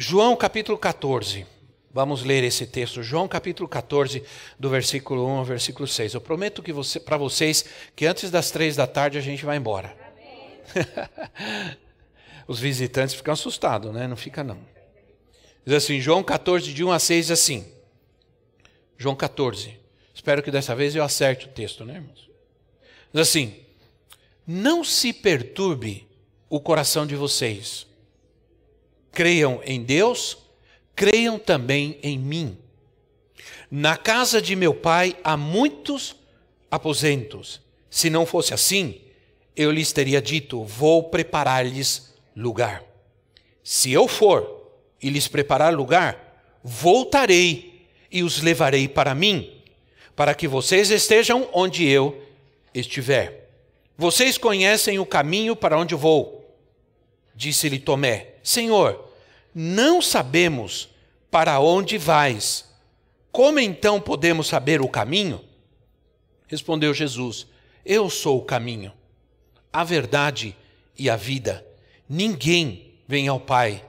João capítulo 14. Vamos ler esse texto. João capítulo 14, do versículo 1 ao versículo 6. Eu prometo que você, para vocês que antes das três da tarde a gente vai embora. Os visitantes ficam assustados, né? Não fica não. Diz assim, João 14, de 1 a 6, assim. João 14. Espero que dessa vez eu acerte o texto, né, irmãos? Diz assim: Não se perturbe o coração de vocês Creiam em Deus, creiam também em mim. Na casa de meu pai há muitos aposentos. Se não fosse assim, eu lhes teria dito: Vou preparar-lhes lugar. Se eu for e lhes preparar lugar, voltarei e os levarei para mim, para que vocês estejam onde eu estiver. Vocês conhecem o caminho para onde vou. Disse-lhe Tomé: Senhor, não sabemos para onde vais. Como então podemos saber o caminho? Respondeu Jesus: Eu sou o caminho, a verdade e a vida. Ninguém vem ao Pai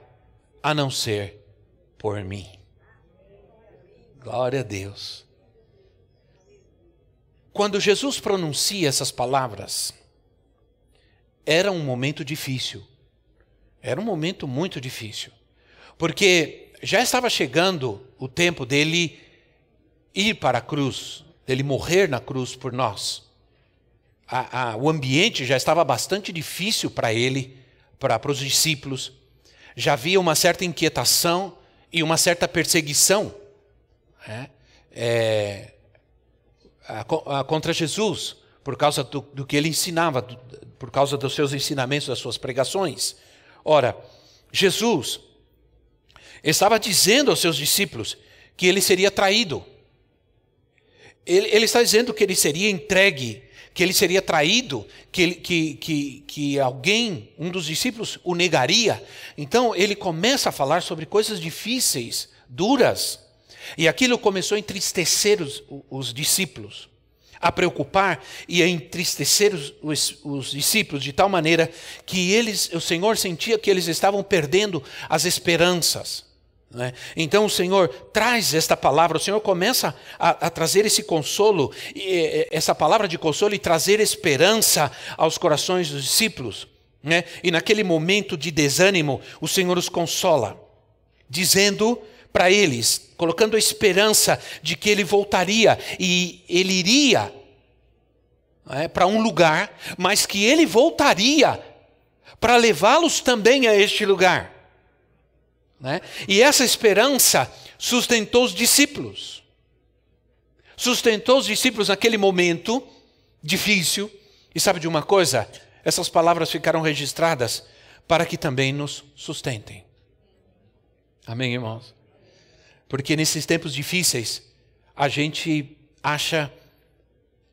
a não ser por mim. Glória a Deus. Quando Jesus pronuncia essas palavras, era um momento difícil. Era um momento muito difícil porque já estava chegando o tempo dele ir para a cruz, dele morrer na cruz por nós. A, a, o ambiente já estava bastante difícil para ele, para, os discípulos. Já havia uma certa inquietação e uma certa perseguição né? é, a, contra Jesus, por causa do, do que ele ensinava, do, por causa dos seus ensinamentos, das suas pregações. Ora, Jesus estava dizendo aos seus discípulos que ele seria traído. Ele, ele está dizendo que ele seria entregue, que ele seria traído, que, ele, que, que, que alguém, um dos discípulos, o negaria. Então ele começa a falar sobre coisas difíceis, duras. E aquilo começou a entristecer os, os discípulos, a preocupar e a entristecer os, os, os, discípulos de tal maneira que eles, o Senhor sentia que eles estavam perdendo as esperanças. Né? Então o Senhor traz esta palavra, o Senhor começa a, a trazer esse consolo, e, essa palavra de consolo e trazer esperança aos corações dos discípulos. Né? E naquele momento de desânimo, o Senhor os consola, dizendo para eles, colocando a esperança de que ele voltaria e ele iria né, para um lugar, mas que ele voltaria para levá-los também a este lugar. Né? E essa esperança sustentou os discípulos. Sustentou os discípulos naquele momento difícil. E sabe de uma coisa? Essas palavras ficaram registradas para que também nos sustentem. Amém, irmãos? Porque nesses tempos difíceis, a gente acha,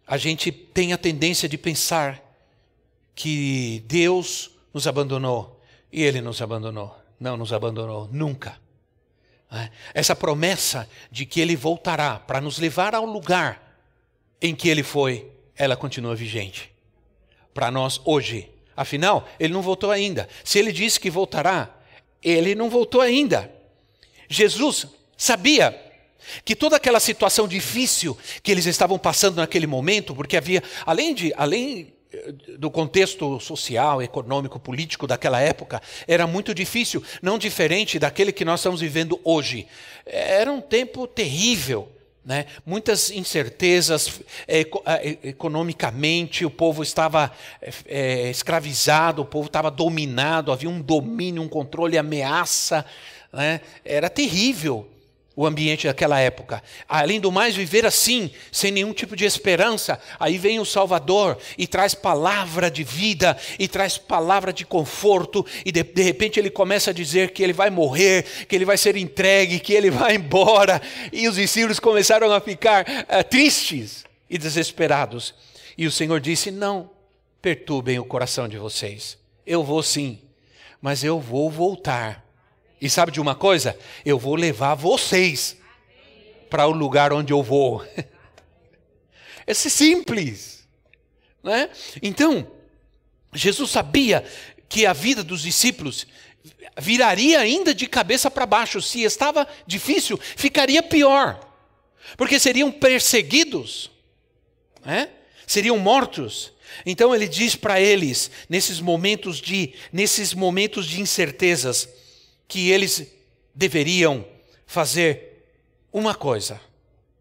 a gente tem a tendência de pensar que Deus nos abandonou e Ele nos abandonou não nos abandonou nunca. É? Essa promessa de que Ele voltará para nos levar ao lugar em que Ele foi, ela continua vigente para nós hoje. Afinal, Ele não voltou ainda. Se Ele disse que voltará, Ele não voltou ainda. Jesus sabia que toda aquela situação difícil que eles estavam passando naquele momento, porque havia, além de, além do contexto social, econômico, político daquela época, era muito difícil, não diferente daquele que nós estamos vivendo hoje. Era um tempo terrível. Né? Muitas incertezas é, é, economicamente, o povo estava escravizado, o povo estava dominado, havia um domínio, um controle, ameaça. Né? Era terrível o ambiente daquela época. Além do mais, viver assim, sem nenhum tipo de esperança. Aí vem o Salvador e traz palavra de vida, e traz palavra de conforto, e de, de repente ele começa a dizer que ele vai morrer, que ele vai ser entregue, que ele vai embora. E os discípulos começaram a ficar uh, tristes e desesperados. E o Senhor disse: Não perturbem o coração de vocês. Eu vou sim, mas eu vou voltar e sabe de uma coisa? Eu vou levar vocês para o lugar onde eu vou. É simples. Né? Então, Jesus sabia que a vida dos discípulos viraria ainda de cabeça para baixo. Se estava difícil, ficaria pior. Porque seriam perseguidos, né? seriam mortos. Então ele diz para eles, nesses momentos de, nesses momentos de incertezas, que eles deveriam fazer uma coisa: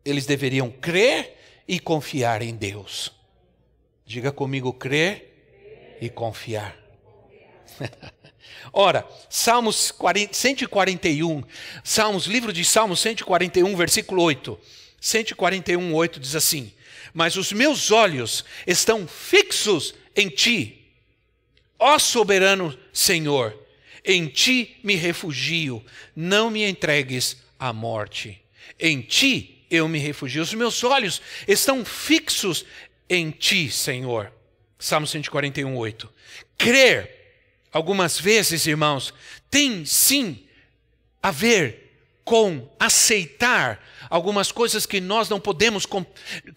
eles deveriam crer e confiar em Deus. Diga comigo, crer e confiar. Ora, Salmos 40, 141, Salmos, livro de Salmos 141, versículo 8. 141, 8 diz assim: Mas os meus olhos estão fixos em ti, ó soberano Senhor em ti me refugio, não me entregues à morte. Em ti eu me refugio. Os meus olhos estão fixos em ti, Senhor. Salmo 141, 8. Crer, algumas vezes, irmãos, tem sim a ver com aceitar algumas coisas que nós não podemos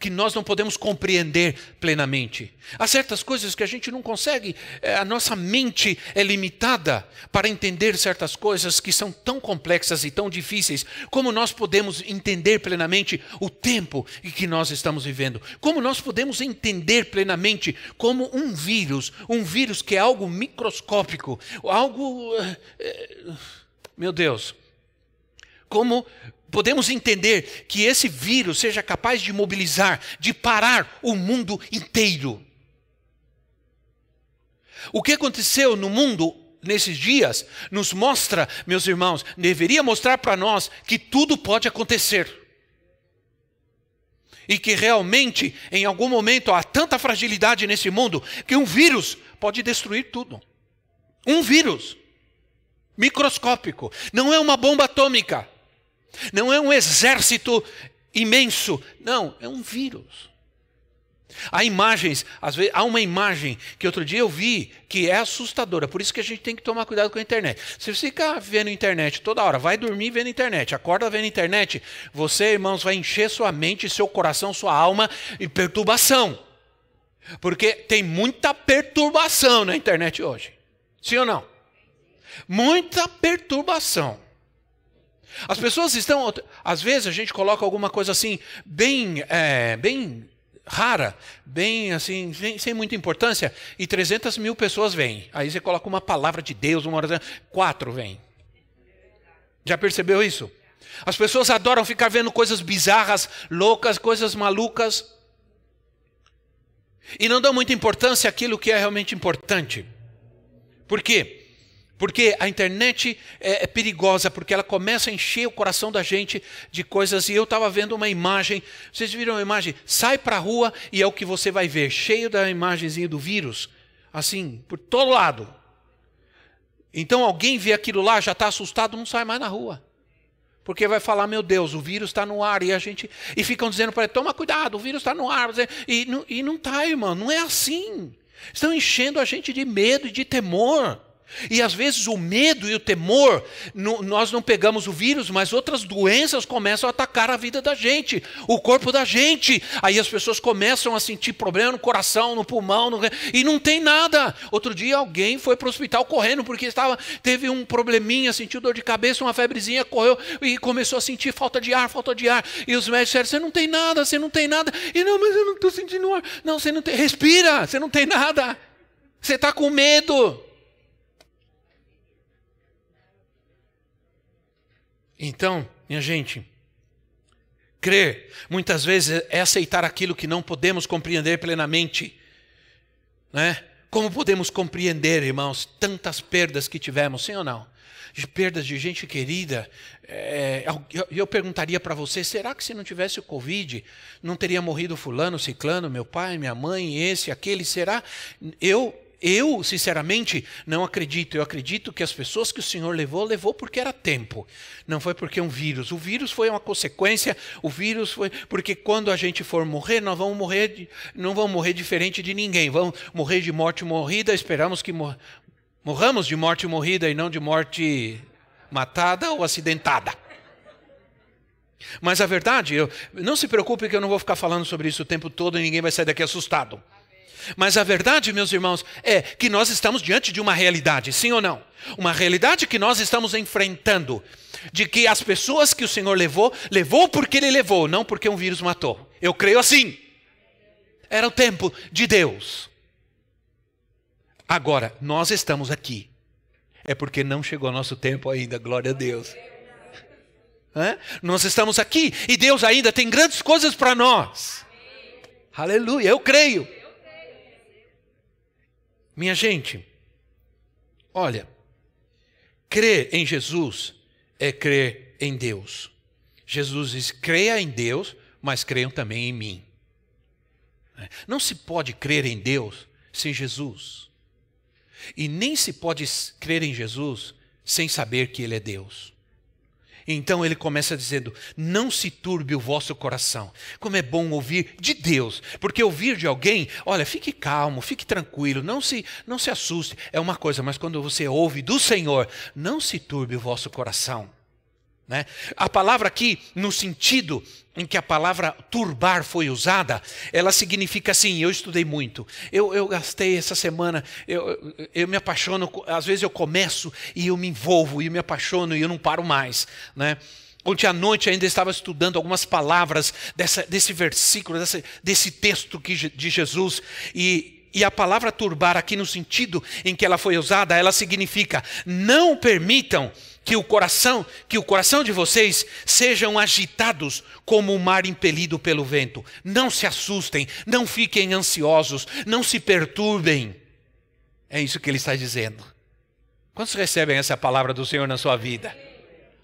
que nós não podemos compreender plenamente. Há certas coisas que a gente não consegue, eh, a nossa mente é limitada para entender certas coisas que são tão complexas e tão difíceis. Como nós podemos entender plenamente o tempo em que nós estamos vivendo? Como nós podemos entender plenamente como um vírus, um vírus que é algo microscópico, algo eh, meu Deus, como podemos entender que esse vírus seja capaz de mobilizar, de parar o mundo inteiro. O que aconteceu no mundo nesses dias nos mostra, meus irmãos, deveria mostrar para nós que tudo pode acontecer. E que realmente, em algum momento, há tanta fragilidade nesse mundo que um vírus pode destruir tudo. Um vírus microscópico, não é uma bomba atômica. Não é um exército imenso, não, é um vírus. Há imagens, às vezes, há uma imagem que outro dia eu vi que é assustadora, por isso que a gente tem que tomar cuidado com a internet. Se você ficar vendo internet toda hora, vai dormir vendo internet, acorda vendo internet, você, irmãos, vai encher sua mente, seu coração, sua alma e perturbação. Porque tem muita perturbação na internet hoje. Sim ou não? Muita perturbação. As pessoas estão. Às vezes a gente coloca alguma coisa assim, bem, é, bem rara, bem assim, sem, sem, muita importância, e 300 mil pessoas vêm. Aí você coloca uma palavra de Deus, uma oração, quatro vêm. Já percebeu isso? As pessoas adoram ficar vendo coisas bizarras, loucas, coisas malucas. E não dão muita importância àquilo que é realmente importante. Por quê? Porque a internet é, é, perigosa, porque ela começa a encher o coração da gente de coisas. E eu estava vendo uma imagem, vocês viram a imagem? Sai para a rua e é o que você vai ver, cheio da imagenzinha do vírus, assim, por todo lado. Então alguém vê aquilo lá, já está assustado, não sai mais na rua. Porque vai falar, meu Deus, o vírus está no ar, e a gente. E ficam dizendo para ele, toma cuidado, o vírus está no ar. E, e não está, irmão, não é assim. Estão enchendo a gente de medo e de temor. E às vezes o medo e o temor, no, nós não pegamos o vírus, mas outras doenças começam a atacar a vida da gente, o corpo da gente. Aí as pessoas começam a sentir problema no coração, no pulmão, no, e não tem nada. Outro dia alguém foi para o hospital correndo porque estava teve um probleminha, sentiu dor de cabeça, uma febrezinha, correu e começou a sentir falta de ar, falta de ar. E os médicos disseram: você não tem nada, você não tem nada. E não, mas eu não estou sentindo ar. Não, você não tem. Respira, você não tem nada. Você está com medo. Então, minha gente, crer muitas vezes é aceitar aquilo que não podemos compreender plenamente, né? Como podemos compreender, irmãos, tantas perdas que tivemos, sim ou não? De perdas de gente querida. É, eu perguntaria para você: será que se não tivesse o Covid, não teria morrido Fulano, Ciclano, meu pai, minha mãe, esse, aquele? Será? Eu eu, sinceramente, não acredito. Eu acredito que as pessoas que o Senhor levou, levou porque era tempo. Não foi porque um vírus. O vírus foi uma consequência. O vírus foi porque quando a gente for morrer, nós vamos morrer, de, não vamos morrer diferente de ninguém. Vamos morrer de morte morrida. Esperamos que mor morramos de morte morrida e não de morte matada ou acidentada. Mas a verdade, eu, não se preocupe que eu não vou ficar falando sobre isso o tempo todo e ninguém vai sair daqui assustado. Mas a verdade, meus irmãos, é que nós estamos diante de uma realidade, sim ou não? Uma realidade que nós estamos enfrentando, de que as pessoas que o Senhor levou, levou porque Ele levou, não porque um vírus matou. Eu creio assim. Era o tempo de Deus. Agora, nós estamos aqui. É porque não chegou nosso tempo ainda, glória a Deus. É? Nós estamos aqui e Deus ainda tem grandes coisas para nós. Aleluia, eu creio. Minha gente, olha, crer em Jesus é crer em Deus. Jesus diz: creia em Deus, mas creiam também em mim. Não se pode crer em Deus sem Jesus. E nem se pode crer em Jesus sem saber que Ele é Deus. Então ele começa dizendo: Não se turbe o vosso coração. Como é bom ouvir de Deus, porque ouvir de alguém, olha, fique calmo, fique tranquilo, não se, não se assuste. É uma coisa, mas quando você ouve do Senhor, não se turbe o vosso coração. Né? A palavra aqui, no sentido em que a palavra turbar foi usada, ela significa assim. Eu estudei muito. Eu, eu gastei essa semana. Eu, eu me apaixono. Às vezes eu começo e eu me envolvo e eu me apaixono e eu não paro mais. Né? Ontem à noite ainda estava estudando algumas palavras dessa, desse versículo, desse, desse texto que, de Jesus. E, e a palavra turbar aqui no sentido em que ela foi usada, ela significa não permitam que o coração, que o coração de vocês sejam agitados como o mar impelido pelo vento. Não se assustem, não fiquem ansiosos, não se perturbem. É isso que ele está dizendo. Quantos recebem essa palavra do Senhor na sua vida?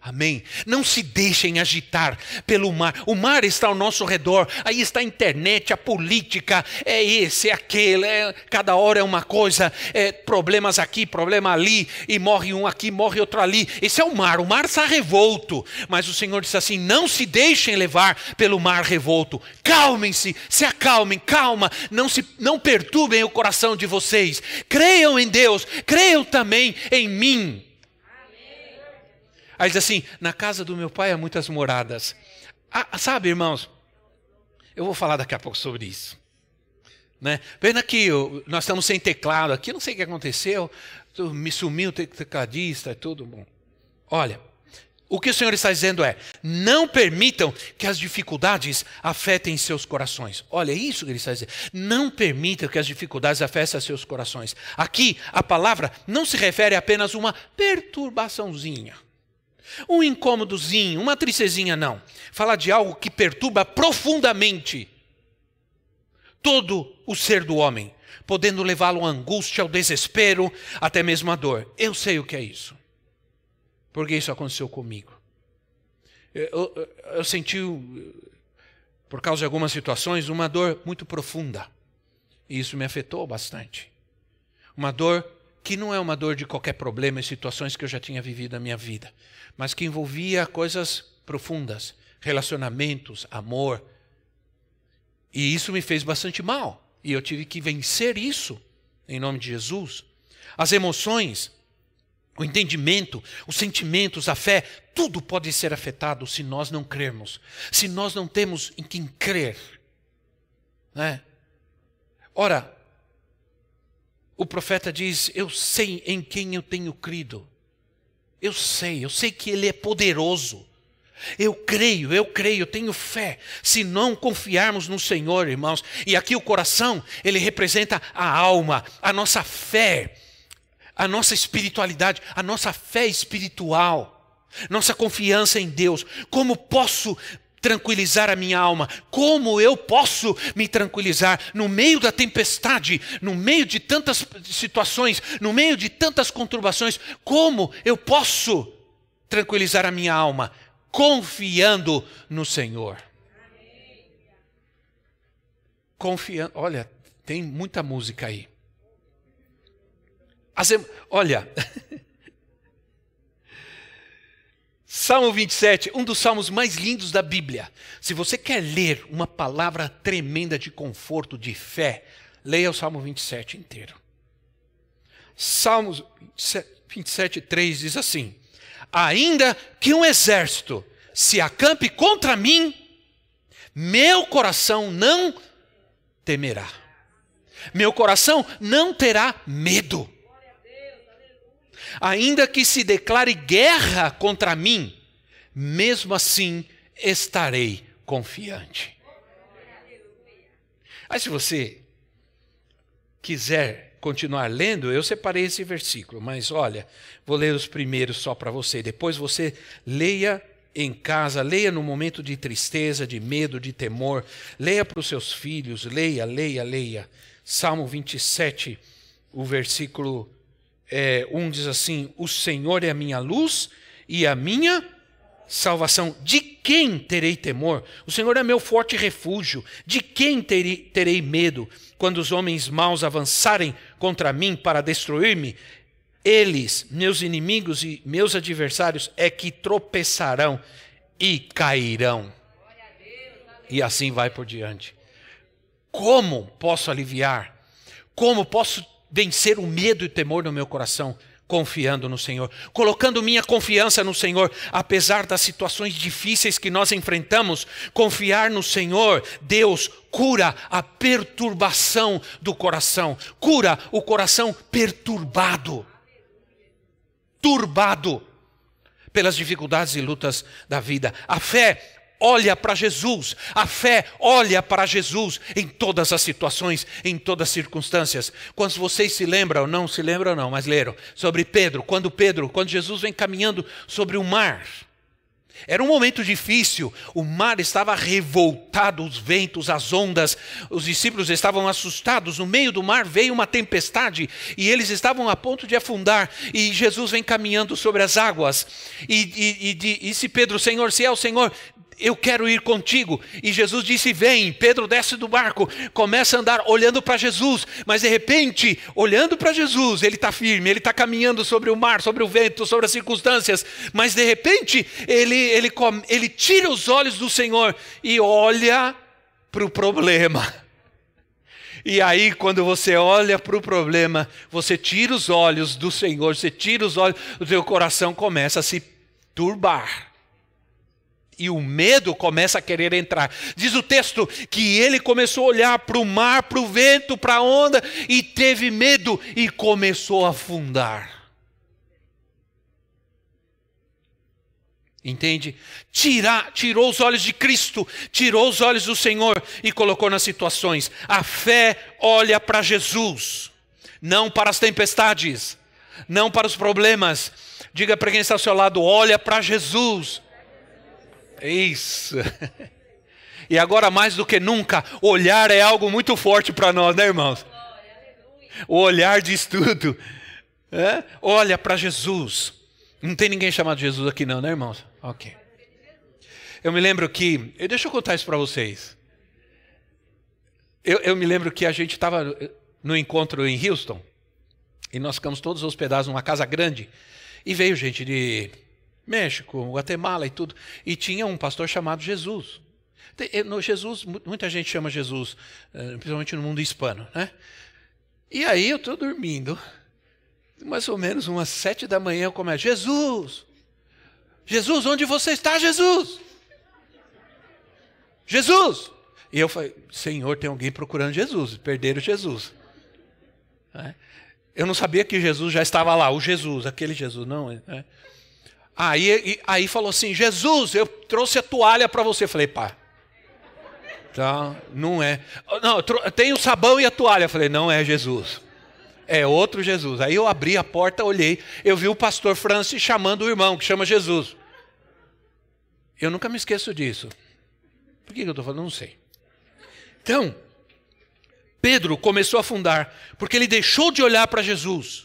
Amém? Não se deixem agitar pelo mar. O mar está ao nosso redor. Aí está a internet, a política, é esse, é aquele. É, cada hora é uma coisa. É, problemas aqui, problema ali. E morre um aqui, morre outro ali. Esse é o mar. O mar está revolto. Mas o Senhor disse assim: não se deixem levar pelo mar revolto. Calmem-se, se acalmem, calma. Não, se, não perturbem o coração de vocês. Creiam em Deus, creiam também em mim. Aí diz assim: na casa do meu pai há muitas moradas. Ah, sabe, irmãos, eu vou falar daqui a pouco sobre isso. Né? Pena que nós estamos sem teclado aqui, não sei o que aconteceu, me sumiu o tecladista e tudo. Bom, olha, o que o Senhor está dizendo é: não permitam que as dificuldades afetem seus corações. Olha, é isso que ele está dizendo. Não permitam que as dificuldades afetem seus corações. Aqui, a palavra não se refere a apenas uma perturbaçãozinha. Um incômodozinho, uma tristezinha, não. Fala de algo que perturba profundamente todo o ser do homem, podendo levá-lo à angústia, ao desespero, até mesmo à dor. Eu sei o que é isso, porque isso aconteceu comigo. Eu, eu, eu senti, por causa de algumas situações, uma dor muito profunda, e isso me afetou bastante. Uma dor que não é uma dor de qualquer problema e situações que eu já tinha vivido na minha vida, mas que envolvia coisas profundas, relacionamentos, amor. E isso me fez bastante mal, e eu tive que vencer isso em nome de Jesus. As emoções, o entendimento, os sentimentos, a fé, tudo pode ser afetado se nós não crermos, se nós não temos em quem crer. Né? Ora, o profeta diz: Eu sei em quem eu tenho crido. Eu sei, eu sei que Ele é poderoso. Eu creio, eu creio, eu tenho fé. Se não confiarmos no Senhor, irmãos, e aqui o coração, ele representa a alma, a nossa fé, a nossa espiritualidade, a nossa fé espiritual, nossa confiança em Deus. Como posso tranquilizar a minha alma. Como eu posso me tranquilizar no meio da tempestade, no meio de tantas situações, no meio de tantas conturbações? Como eu posso tranquilizar a minha alma? Confiando no Senhor. Confiando. Olha, tem muita música aí. As, olha. Salmo 27, um dos salmos mais lindos da Bíblia. Se você quer ler uma palavra tremenda de conforto, de fé, leia o Salmo 27 inteiro. Salmos 27, 3 diz assim: Ainda que um exército se acampe contra mim, meu coração não temerá. Meu coração não terá medo ainda que se declare guerra contra mim, mesmo assim estarei confiante. Aí, se você quiser continuar lendo, eu separei esse versículo, mas olha, vou ler os primeiros só para você, depois você leia em casa, leia no momento de tristeza, de medo, de temor, leia para os seus filhos, leia, leia, leia. Salmo 27, o versículo é, um diz assim: O Senhor é a minha luz e a minha salvação. De quem terei temor? O Senhor é meu forte refúgio. De quem terei, terei medo quando os homens maus avançarem contra mim para destruir-me? Eles, meus inimigos e meus adversários, é que tropeçarão e cairão. E assim vai por diante. Como posso aliviar? Como posso vencer o medo e o temor no meu coração, confiando no Senhor, colocando minha confiança no Senhor, apesar das situações difíceis que nós enfrentamos, confiar no Senhor, Deus cura a perturbação do coração, cura o coração perturbado, turbado pelas dificuldades e lutas da vida. A fé olha para Jesus, a fé olha para Jesus em todas as situações, em todas as circunstâncias. Quando vocês se lembram, não se lembram não, mas leram sobre Pedro, quando Pedro, quando Jesus vem caminhando sobre o mar, era um momento difícil, o mar estava revoltado, os ventos, as ondas, os discípulos estavam assustados. No meio do mar veio uma tempestade e eles estavam a ponto de afundar. E Jesus vem caminhando sobre as águas. E, e, e disse Pedro: Senhor, se é o Senhor, eu quero ir contigo. E Jesus disse: Vem. Pedro desce do barco, começa a andar olhando para Jesus, mas de repente, olhando para Jesus, ele está firme, ele está caminhando sobre o mar, sobre o vento, sobre as circunstâncias, mas de repente, ele, ele, ele tira os olhos do Senhor e olha para o problema. E aí, quando você olha para o problema, você tira os olhos do Senhor, você tira os olhos, o seu coração começa a se turbar. E o medo começa a querer entrar. Diz o texto que ele começou a olhar para o mar, para o vento, para a onda, e teve medo e começou a afundar. Entende? Tirar, tirou os olhos de Cristo, tirou os olhos do Senhor e colocou nas situações. A fé olha para Jesus, não para as tempestades, não para os problemas. Diga para quem está ao seu lado: olha para Jesus isso. E agora, mais do que nunca, olhar é algo muito forte para nós, né, irmãos? O olhar diz tudo. É? Olha para Jesus. Não tem ninguém chamado Jesus aqui, não, né, irmãos? Ok. Eu me lembro que. Deixa eu contar isso para vocês. Eu, eu, me lembro que a gente estava no encontro em Houston. E nós ficamos todos hospedados numa casa grande. E veio gente de México, Guatemala e tudo. E tinha um pastor chamado Jesus. No Jesus, muita gente chama Jesus, eh, principalmente no mundo hispano, né? E aí eu estou dormindo, mais ou menos umas sete da manhã eu começo, Jesus! Jesus, onde você está, Jesus? Jesus! E eu falei, Senhor, tem alguém procurando Jesus, perderam Jesus. Né? Eu não sabia que Jesus já estava lá, o Jesus, aquele Jesus, não. Né? Aí, aí falou assim: Jesus, eu trouxe a toalha para você. Eu falei, pá. Tá, não é. Não, tem o sabão e a toalha. Eu falei, não é Jesus. É outro Jesus. Aí eu abri a porta, olhei, eu vi o pastor Francis chamando o irmão, que chama Jesus. Eu nunca me esqueço disso. Por que eu estou falando? Não sei. Então, Pedro começou a afundar, porque ele deixou de olhar para Jesus.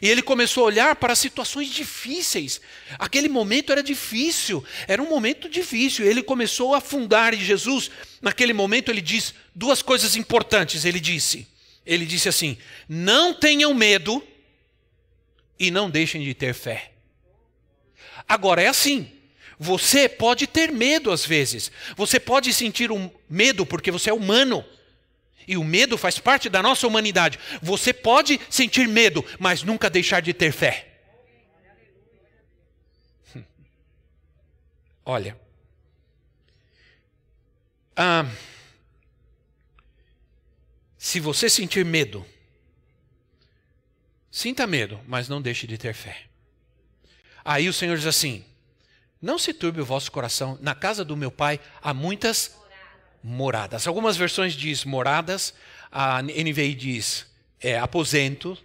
E ele começou a olhar para situações difíceis. Aquele momento era difícil, era um momento difícil. Ele começou a afundar e Jesus, naquele momento, ele diz duas coisas importantes. Ele disse: ele disse assim: Não tenham medo e não deixem de ter fé. Agora é assim. Você pode ter medo às vezes. Você pode sentir um medo porque você é humano. E o medo faz parte da nossa humanidade. Você pode sentir medo, mas nunca deixar de ter fé. Olha. Ah, se você sentir medo, sinta medo, mas não deixe de ter fé. Aí o Senhor diz assim: Não se turbe o vosso coração, na casa do meu pai há muitas moradas. Algumas versões diz moradas, a NVI diz é, aposento,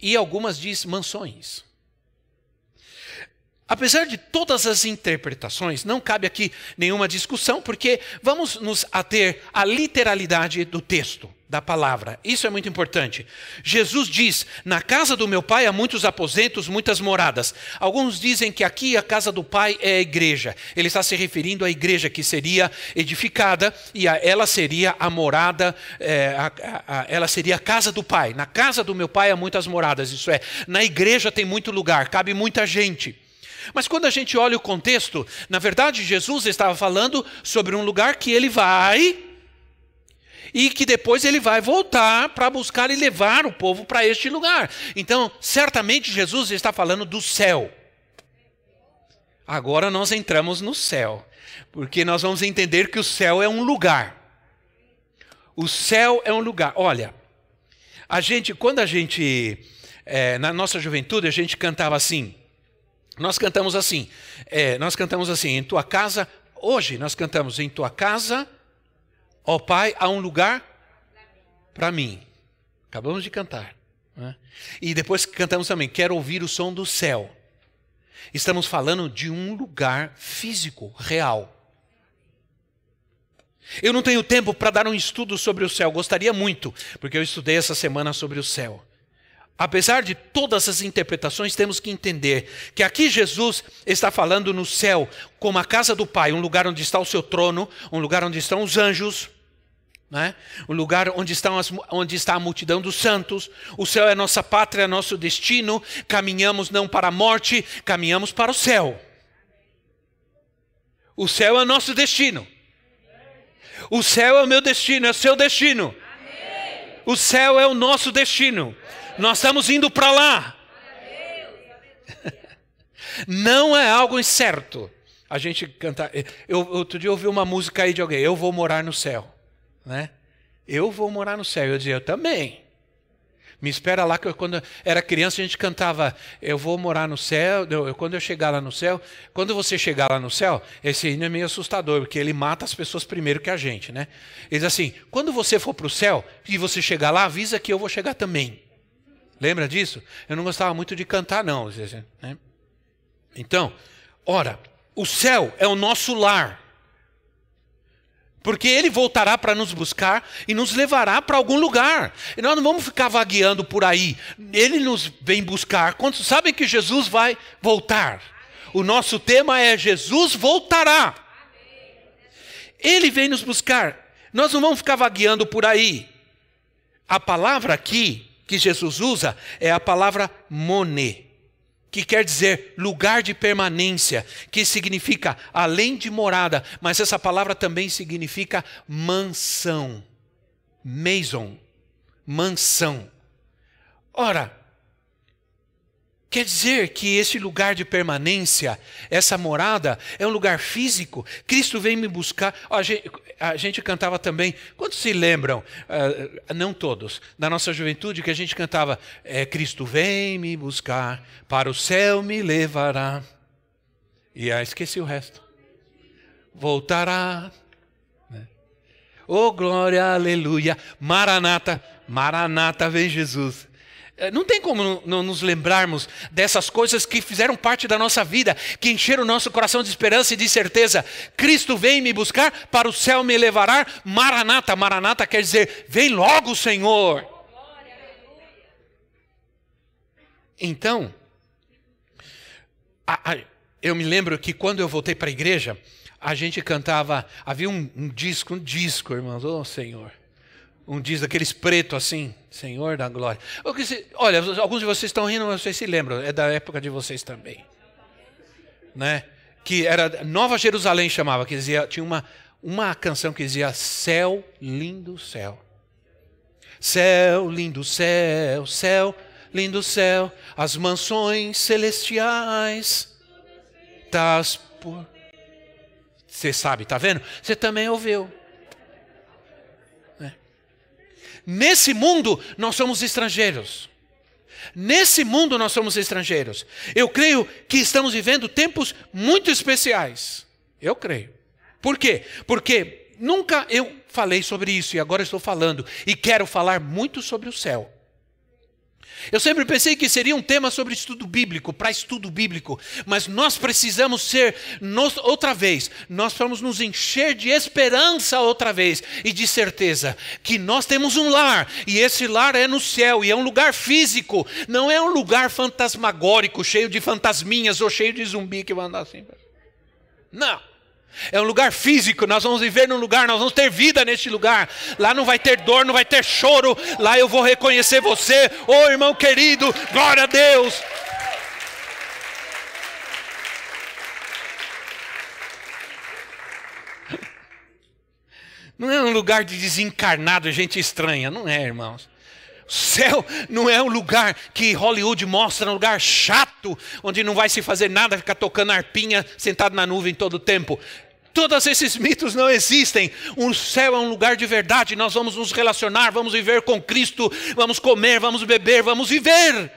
e algumas diz mansões. Apesar de todas as interpretações, não cabe aqui nenhuma discussão, porque vamos nos ater à literalidade do texto da palavra. Isso é muito importante. Jesus diz: Na casa do meu pai há muitos aposentos, muitas moradas. Alguns dizem que aqui a casa do pai é a igreja. Ele está se referindo à igreja que seria edificada e a, ela seria a morada, é, a, a, ela seria a casa do pai. Na casa do meu pai há muitas moradas. Isso é, na igreja tem muito lugar, cabe muita gente. Mas quando a gente olha o contexto, na verdade Jesus estava falando sobre um lugar que ele vai e que depois ele vai voltar para buscar e levar o povo para este lugar. Então, certamente Jesus está falando do céu. Agora nós entramos no céu, porque nós vamos entender que o céu é um lugar. O céu é um lugar. Olha, a gente, quando a gente, é, na nossa juventude, a gente cantava assim. Nós cantamos assim. É, nós cantamos assim. Em tua casa, hoje nós cantamos em tua casa Ó oh, Pai, há um lugar para mim. Acabamos de cantar. Né? E depois cantamos também, quero ouvir o som do céu. Estamos falando de um lugar físico, real. Eu não tenho tempo para dar um estudo sobre o céu, gostaria muito, porque eu estudei essa semana sobre o céu. Apesar de todas as interpretações, temos que entender que aqui Jesus está falando no céu como a casa do Pai, um lugar onde está o seu trono, um lugar onde estão os anjos, né? o lugar onde, estão as, onde está a multidão dos santos. O céu é nossa pátria, nosso destino. Caminhamos não para a morte, caminhamos para o céu. O céu é nosso destino. O céu é o meu destino, é o seu destino. O céu é o nosso destino. Nós estamos indo para lá. Não é algo incerto. A gente canta. Eu, outro dia eu ouvi uma música aí de alguém. Eu vou morar no céu. Né? Eu vou morar no céu. Eu dizia, eu também. Me espera lá que eu, quando eu era criança a gente cantava, eu vou morar no céu, eu, quando eu chegar lá no céu, quando você chegar lá no céu, esse hino é meio assustador, porque ele mata as pessoas primeiro que a gente, né? Ele diz assim, quando você for para o céu e você chegar lá, avisa que eu vou chegar também. Lembra disso? Eu não gostava muito de cantar, não. Né? Então, ora, o céu é o nosso lar. Porque ele voltará para nos buscar e nos levará para algum lugar. E nós não vamos ficar vagueando por aí. Ele nos vem buscar. Quantos sabem que Jesus vai voltar? O nosso tema é Jesus voltará. Ele vem nos buscar. Nós não vamos ficar vagueando por aí. A palavra aqui que Jesus usa é a palavra moné, que quer dizer lugar de permanência, que significa além de morada, mas essa palavra também significa mansão. Maison, mansão. Ora, Quer dizer que esse lugar de permanência, essa morada, é um lugar físico. Cristo vem me buscar. A gente, a gente cantava também. Quantos se lembram? Uh, não todos. Da nossa juventude, que a gente cantava: é, Cristo vem me buscar, para o céu me levará. E aí esqueci o resto. Voltará. Né? Oh glória, aleluia. Maranata, Maranata, vem Jesus. Eh, não tem como nos lembrarmos dessas coisas que fizeram parte da nossa vida, que encheram o nosso coração de esperança e de certeza. Cristo vem me buscar, para o céu me levará. Maranata, Maranata quer dizer, vem logo, Senhor. Então, a, a, eu me lembro que quando eu voltei para a igreja, a gente cantava, havia um, um disco, um disco, irmãos, oh Senhor um disco daqueles preto assim, Senhor da glória. Olha, alguns de vocês estão rindo, mas vocês se lembram, é da época de vocês também. Né? Que era Nova Jerusalém chamava, que dizia, tinha uma, uma canção que dizia Céu, lindo céu. Céu, lindo céu, céu, lindo céu, as mansões celestiais. Das por... Você sabe, tá vendo? Você também ouviu. Nesse mundo, nós somos estrangeiros. Nesse mundo, nós somos estrangeiros. Eu creio que estamos vivendo tempos muito especiais. Eu creio. Por quê? Porque nunca eu falei sobre isso e agora estou falando. E quero falar muito sobre o céu. Eu sempre pensei que seria um tema sobre estudo bíblico, para estudo bíblico, mas nós precisamos ser, outra vez, nós vamos nos encher de esperança outra vez e de certeza que nós temos um lar e esse lar é no céu e é um lugar físico, não é um lugar fantasmagórico, cheio de fantasminhas ou cheio de zumbi que vai andar assim. Não. É um lugar físico, nós vamos viver num lugar, nós vamos ter vida neste lugar. Lá não vai ter dor, não vai ter choro. Lá eu vou reconhecer você, ô oh, irmão querido, glória a Deus. Não é um lugar de desencarnado, gente estranha, não é, irmãos. Céu não é um lugar que Hollywood mostra, é um lugar chato, onde não vai se fazer nada, ficar tocando arpinha sentado na nuvem todo o tempo. Todos esses mitos não existem. O céu é um lugar de verdade. Nós vamos nos relacionar, vamos viver com Cristo, vamos comer, vamos beber, vamos viver.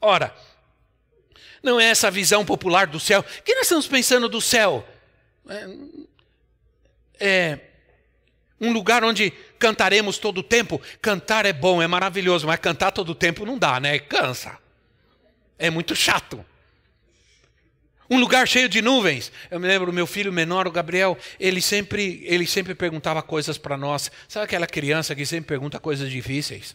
Ora, não é essa visão popular do céu. O que nós estamos pensando do céu? É, é um lugar onde cantaremos todo o tempo. Cantar é bom, é maravilhoso, mas cantar todo o tempo não dá, né? Cansa. É muito chato. Um lugar cheio de nuvens. Eu me lembro, meu filho menor, o Gabriel, ele sempre, ele sempre perguntava coisas para nós. Sabe aquela criança que sempre pergunta coisas difíceis?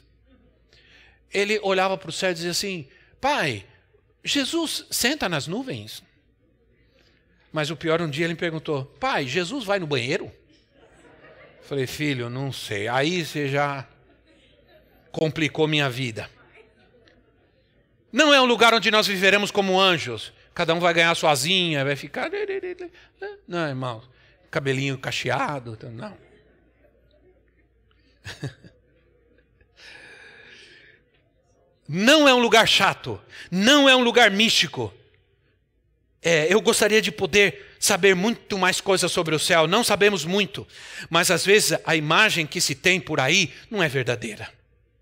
Ele olhava para o céu e dizia assim: Pai, Jesus senta nas nuvens? Mas o pior, um dia ele me perguntou: Pai, Jesus vai no banheiro? Falei, filho, não sei. Aí você já complicou minha vida. Não é um lugar onde nós viveremos como anjos. Cada um vai ganhar sozinha, vai ficar. Não, irmão. Cabelinho cacheado. Não. Não é um lugar chato. Não é um lugar místico. É, eu gostaria de poder saber muito mais coisas sobre o céu. Não sabemos muito, mas às vezes a imagem que se tem por aí não é verdadeira.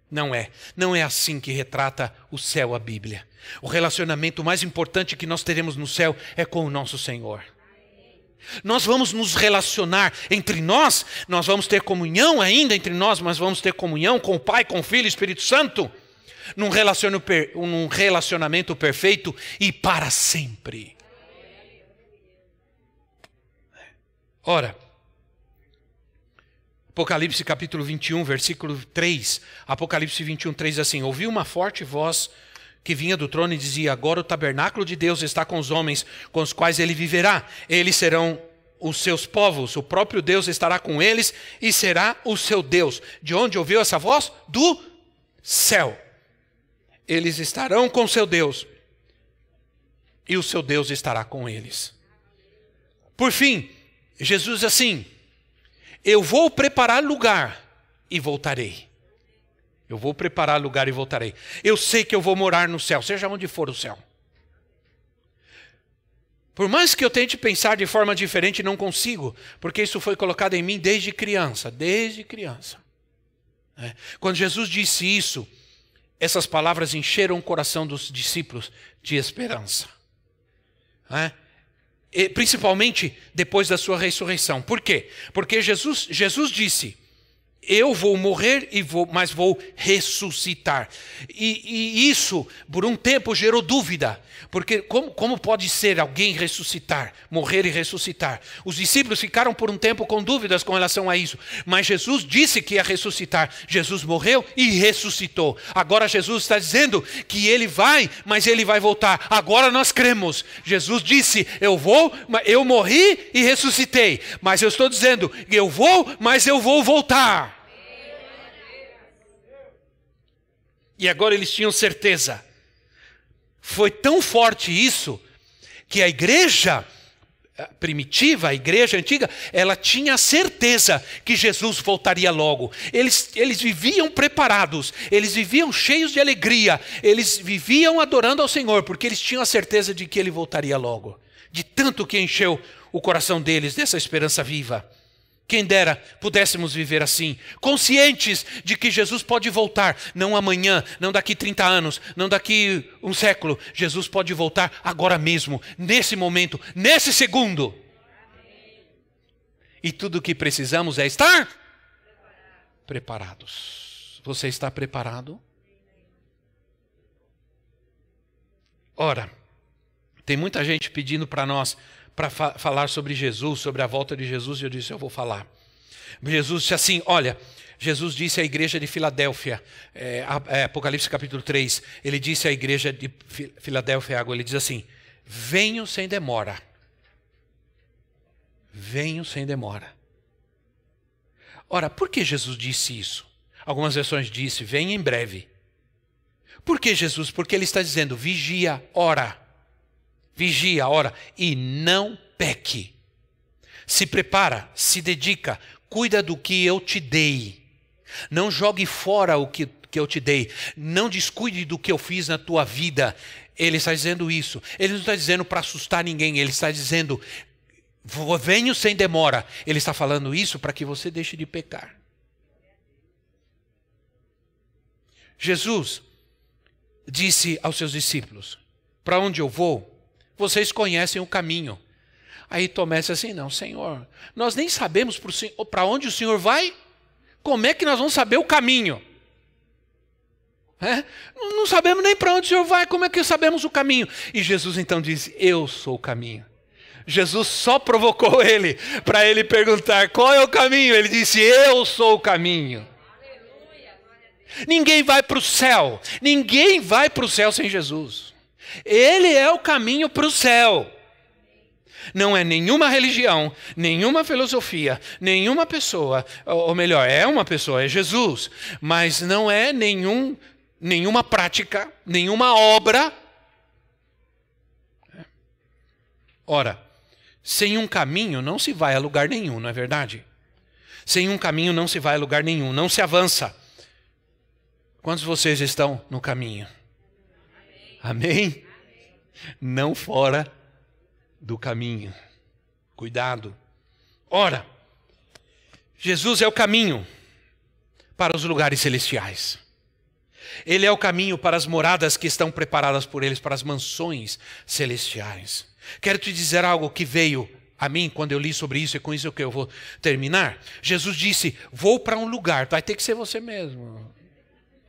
Não é. Não é assim que retrata o céu a Bíblia. O relacionamento mais importante que nós teremos no céu é com o nosso Senhor. Nós vamos nos relacionar entre nós, nós vamos ter comunhão ainda entre nós, mas vamos ter comunhão com o Pai, com o Filho e Espírito Santo, num relacionamento perfeito e para sempre. Ora, Apocalipse capítulo 21, versículo 3. Apocalipse 21, 3 assim: Ouvi uma forte voz que vinha do trono e dizia: Agora o tabernáculo de Deus está com os homens, com os quais ele viverá. Eles serão os seus povos, o próprio Deus estará com eles e será o seu Deus. De onde ouviu essa voz? Do céu. Eles estarão com seu Deus e o seu Deus estará com eles. Por fim, Jesus assim: Eu vou preparar lugar e voltarei. Eu vou preparar lugar e voltarei. Eu sei que eu vou morar no céu, seja onde for o céu. Por mais que eu tente pensar de forma diferente, não consigo, porque isso foi colocado em mim desde criança, desde criança. É. Quando Jesus disse isso, essas palavras encheram o coração dos discípulos de esperança. É principalmente depois da sua ressurreição. Por quê? Porque Jesus, Jesus disse, eu vou morrer e vou, mas vou ressuscitar. E, e, isso, por um tempo, gerou dúvida. Porque como, como pode ser alguém ressuscitar, morrer e ressuscitar? Os discípulos ficaram por um tempo com dúvidas com relação a isso. Mas Jesus disse que ia ressuscitar. Jesus morreu e ressuscitou. Agora Jesus está dizendo que ele vai, mas ele vai voltar. Agora nós cremos. Jesus disse: Eu vou, eu morri e ressuscitei. Mas eu estou dizendo: Eu vou, mas eu vou voltar. E agora eles tinham certeza. Foi tão forte isso que a igreja primitiva, a igreja antiga, ela tinha certeza que Jesus voltaria logo. Eles, eles viviam preparados, eles viviam cheios de alegria, eles viviam adorando ao Senhor, porque eles tinham a certeza de que ele voltaria logo. De tanto que encheu o coração deles dessa esperança viva. Quem dera pudéssemos viver assim, conscientes de que Jesus pode voltar, não amanhã, não daqui 30 anos, não daqui um século. Jesus pode voltar agora mesmo, nesse momento, nesse segundo. E tudo o que precisamos é estar preparados. Você está preparado? Ora, tem muita gente pedindo para nós para fa falar sobre Jesus, sobre a volta de Jesus, e eu disse: Eu vou falar. Jesus disse assim: Olha, Jesus disse à igreja de Filadélfia, é, é, Apocalipse capítulo 3, ele disse à igreja de Filadélfia, ele diz assim: Venho sem demora. Venho sem demora. Ora, por que Jesus disse isso? Algumas versões disse: Vem em breve. Por que Jesus? Porque ele está dizendo: vigia, ora vigia, ora, e não peque. Se prepara, se dedica, cuida do que eu te dei. Não jogue fora o que, que eu te dei. Não descuide do que eu fiz na tua vida. Ele está dizendo isso. Ele não está dizendo para assustar ninguém. Ele está dizendo, venho sem demora. Ele está falando isso para que você deixe de pecar. Jesus disse aos seus discípulos: Para onde eu vou, vocês conhecem o caminho. Aí Tomé disse assim: Não, Senhor, nós nem sabemos para onde o Senhor vai. Como é que nós vamos saber o caminho? É? Não sabemos nem para onde o Senhor vai, como é que sabemos o caminho? E Jesus então diz: Eu sou o caminho. Jesus só provocou ele para ele perguntar qual é o caminho. Ele disse: Eu sou o caminho. Ninguém vai para o céu, ninguém vai para o céu sem Jesus. Ele é o caminho para o céu. Não é nenhuma religião, nenhuma filosofia, nenhuma pessoa, ou melhor, é uma pessoa, é Jesus, mas não é nenhum, nenhuma prática, nenhuma obra. Ora, sem um caminho não se vai a lugar nenhum, não é verdade? Sem um caminho não se vai a lugar nenhum, não se avança. Quantos de vocês estão no caminho? Amém? Não fora do caminho. Cuidado. Ora, Jesus é o caminho para os lugares celestiais. Ele é o caminho para as moradas que estão preparadas por eles, para as mansões celestiais. Quero te dizer algo que veio a mim quando eu li sobre isso, e com isso que eu vou terminar. Jesus disse: Vou para um lugar, vai ter que ser você mesmo,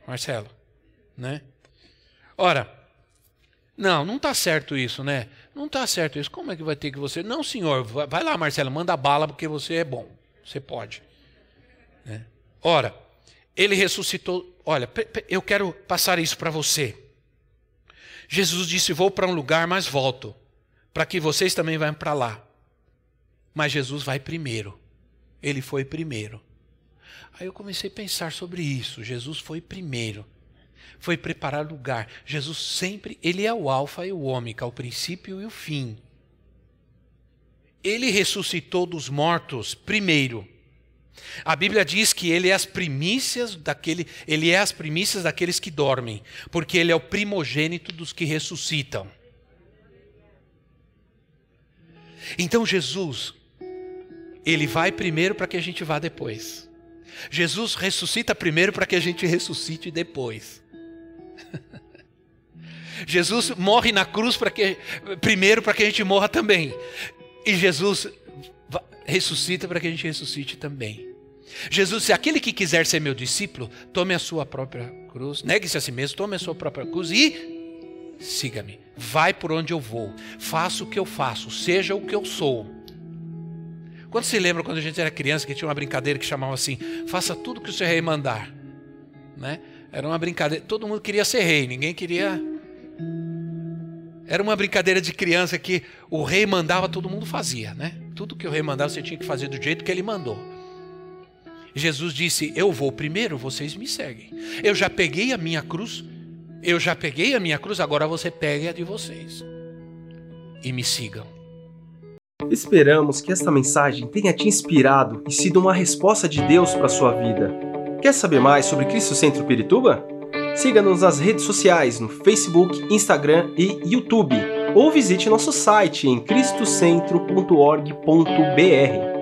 Marcelo. Né? Ora, não, não está certo isso, né? Não está certo isso. Como é que vai ter que você. Não, senhor, vai lá, Marcelo, manda bala porque você é bom. Você pode. Né? Ora, ele ressuscitou. Olha, eu quero passar isso para você. Jesus disse: Vou para um lugar, mas volto, para que vocês também vão para lá. Mas Jesus vai primeiro. Ele foi primeiro. Aí eu comecei a pensar sobre isso. Jesus foi primeiro foi preparar lugar. Jesus sempre, ele é o alfa e o ômega, o princípio e o fim. Ele ressuscitou dos mortos primeiro. A Bíblia diz que ele é as primícias daquele, ele é as primícias daqueles que dormem, porque ele é o primogênito dos que ressuscitam. Então Jesus, ele vai primeiro para que a gente vá depois. Jesus ressuscita primeiro para que a gente ressuscite depois. Jesus morre na cruz para que primeiro para que a gente morra também. E Jesus ressuscita para que a gente ressuscite também. Jesus disse: aquele que quiser ser meu discípulo, tome a sua própria cruz, negue-se a si mesmo, tome a sua própria cruz e siga-me. Vai por onde eu vou, faça o que eu faço, seja o que eu sou. Quando se lembra quando a gente era criança que tinha uma brincadeira que chamava assim: faça tudo que o seu rei mandar, né? Era uma brincadeira, todo mundo queria ser rei, ninguém queria. Era uma brincadeira de criança que o rei mandava, todo mundo fazia, né? Tudo que o rei mandava você tinha que fazer do jeito que ele mandou. Jesus disse: Eu vou primeiro, vocês me seguem. Eu já peguei a minha cruz, eu já peguei a minha cruz, agora você pegue a de vocês. E me sigam. Esperamos que esta mensagem tenha te inspirado e sido uma resposta de Deus para a sua vida. Quer saber mais sobre Cristo Centro Pirituba? Siga-nos nas redes sociais no Facebook, Instagram e YouTube, ou visite nosso site em cristocentro.org.br.